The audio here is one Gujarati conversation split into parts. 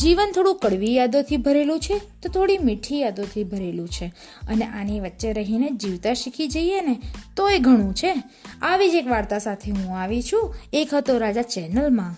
જીવન થોડું કડવી યાદોથી ભરેલું છે તો થોડી મીઠી યાદોથી ભરેલું છે. અને આની વચ્ચે રહીને જીવતા શીખી જઈએ ને તો એ ઘણું છે. આવી જ એક વાર્તા સાથે હું આવી છું. એક હતો રાજા ચેનલમાં.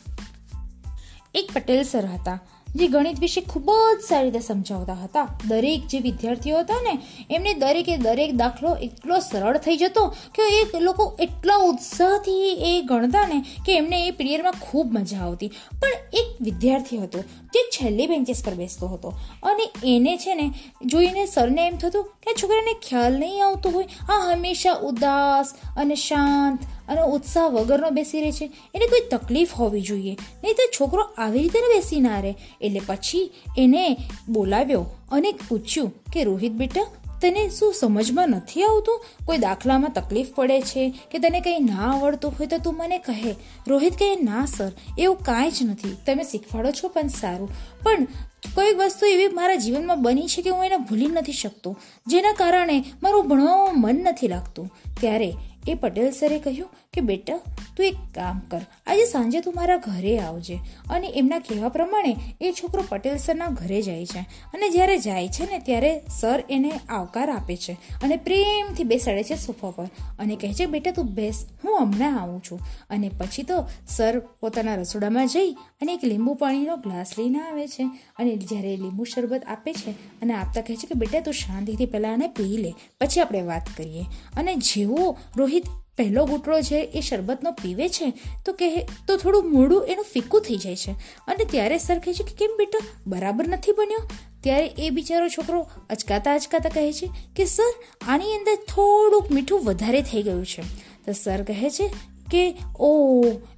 એક પટેલ સર હતા, જે ગણિત વિશે ખૂબ જ સારી રીતે સમજાવતા હતા. દરેક જે વિદ્યાર્થીઓ હતા ને, એમને દરેકે દરેક દાખલો એટલો સરળ થઈ જતો કે એ લોકો એટલા ઉત્સાહથી એ ગણતા ને કે એમને એ પિરિયડમાં ખૂબ મજા આવતી. પણ એક વિદ્યાર્થી હતો, જે છેલ્લી બેન્ચીસ પર બેસતો હતો. અને એને છે ને જોઈને સરને એમ થતું કે છોકરાને ખ્યાલ નહીં આવતો હોય. આ હંમેશા ઉદાસ અને શાંત અને ઉત્સાહ વગરનો બેસી રહે છે. એને કોઈ તકલીફ હોવી જોઈએ. નહીં તો છોકરો આવી રીતે બેસી ના રહે. એટલે પછી એને બોલાવ્યો અને પૂછ્યું કે રોહિત બેટા તને શું સમજમાં નથી આવતું? કોઈ દાખલામાં તકલીફ પડે છે કે તને કંઈ ના આવડતું હોય તો તું મને કહે. રોહિત કહે, ના, સર, એવું કાંઈ જ નથી. તમે શીખવાડો છો પણ સારું. પણ કોઈક વસ્તુ એવી મારા જીવનમાં બની છે કે હું એને ભૂલી નથી શકતો, જેના કારણે મારું ભણવામાં મન નથી લાગતું. ત્યારે એ પટેલ સરે કહ્યું કે, બેટા, તું એક કામ કર, આજે સાંજે તું મારા ઘરે આવજે. અને એમના કહેવા પ્રમાણે એ છોકરો પટેલ સરના ઘરે જાય છે. અને જ્યારે જાય છે ને, ત્યારે સર એને આવકાર આપે છે અને પ્રેમથી બેસાડે છે સોફા પર અને કહે છે, બેટા, તું બેસ, હું હમણાં આવું છું. અને પછી તો સર પોતાના રસોડામાં જઈ અને એક લીંબુ પાણીનો ગ્લાસ લઈને આવે છે અને જ્યારે લીંબુ શરબત આપે છે અને આપતા કહે છે કે, બેટા, તું શાંતિથી પહેલાં આને પી લે, પછી આપણે વાત કરીએ. અને જેવો રોહિત પહેલો ઘૂંટડો છે એ શરબતનો પીવે છે, તો કહે, તો થોડું મોડું એનું ફીકું થઈ જાય છે. અને ત્યારે સર કહે છે કે, કેમ બેટા, બરાબર નથી બન્યો? ત્યારે એ બિચારો છોકરો અચકાતા અચકાતા કહે છે કે, સર, આની અંદર થોડુંક મીઠું વધારે થઈ ગયું છે. તો સર કહે છે કે ઓ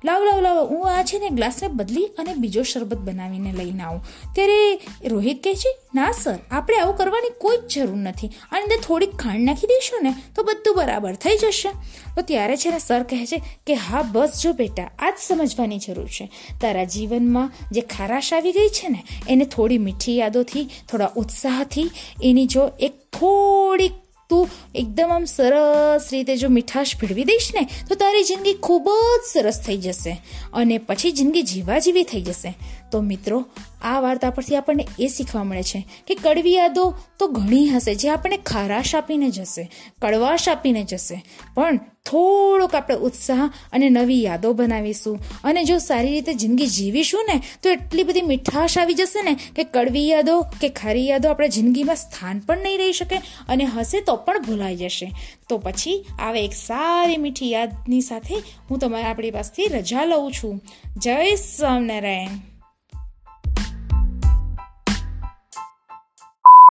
લાવ લાવ લાવ, હું આ છે ને ગ્લાસને બદલી અને બીજો શરબત બનાવીને લઈને આવું. ત્યારે રોહિત કહે છે, ના, સર, આપણે આવું કરવાની કોઈ જ જરૂર નથી. આની અંદર થોડીક ખાંડ નાખી દઈશું ને, તો બધું બરાબર થઈ જશે. તો ત્યારે છે ને સર કહે છે કે, હા, બસ જો બેટા, આ જ સમજવાની જરૂર છે. તારા જીવનમાં જે ખારાશ આવી ગઈ છે ને, એને થોડી મીઠી યાદોથી, થોડા ઉત્સાહથી, એની જો એક થોડીક તું એકદમ આમ સરસ રીતે જો મીઠાશ ભેળવી દઈશ ને, તો તારી જિંદગી ખૂબ જ સરસ થઈ જશે અને પછી જિંદગી જીવા જેવી થઈ જશે. તો મિત્રો આ વાર્તા પરથી આપણને એ શીખવા મળે છે કે કડવી યાદો તો ઘણી હશે, જે આપણને ખારાશ આપીને જશે, કડવાશ આપીને જશે. પણ થોડોક આપણે ઉત્સાહ અને નવી યાદો બનાવીશું. અને જો સારી રીતે જિંદગી જીવીશું ને, તો એટલી બધી મીઠાશ આવી જશે ને કે કડવી યાદો કે ખારી યાદો આપણા જિંદગીમાં સ્થાન પણ નહીં રહી શકે અને હશે તો પણ ભૂલાઈ જશે. તો પછી આવે એક સારી મીઠી યાદની સાથે હું તમારા આપણી પાસેથી રજા લઉં છું. જય સ્વામિનારાયણ.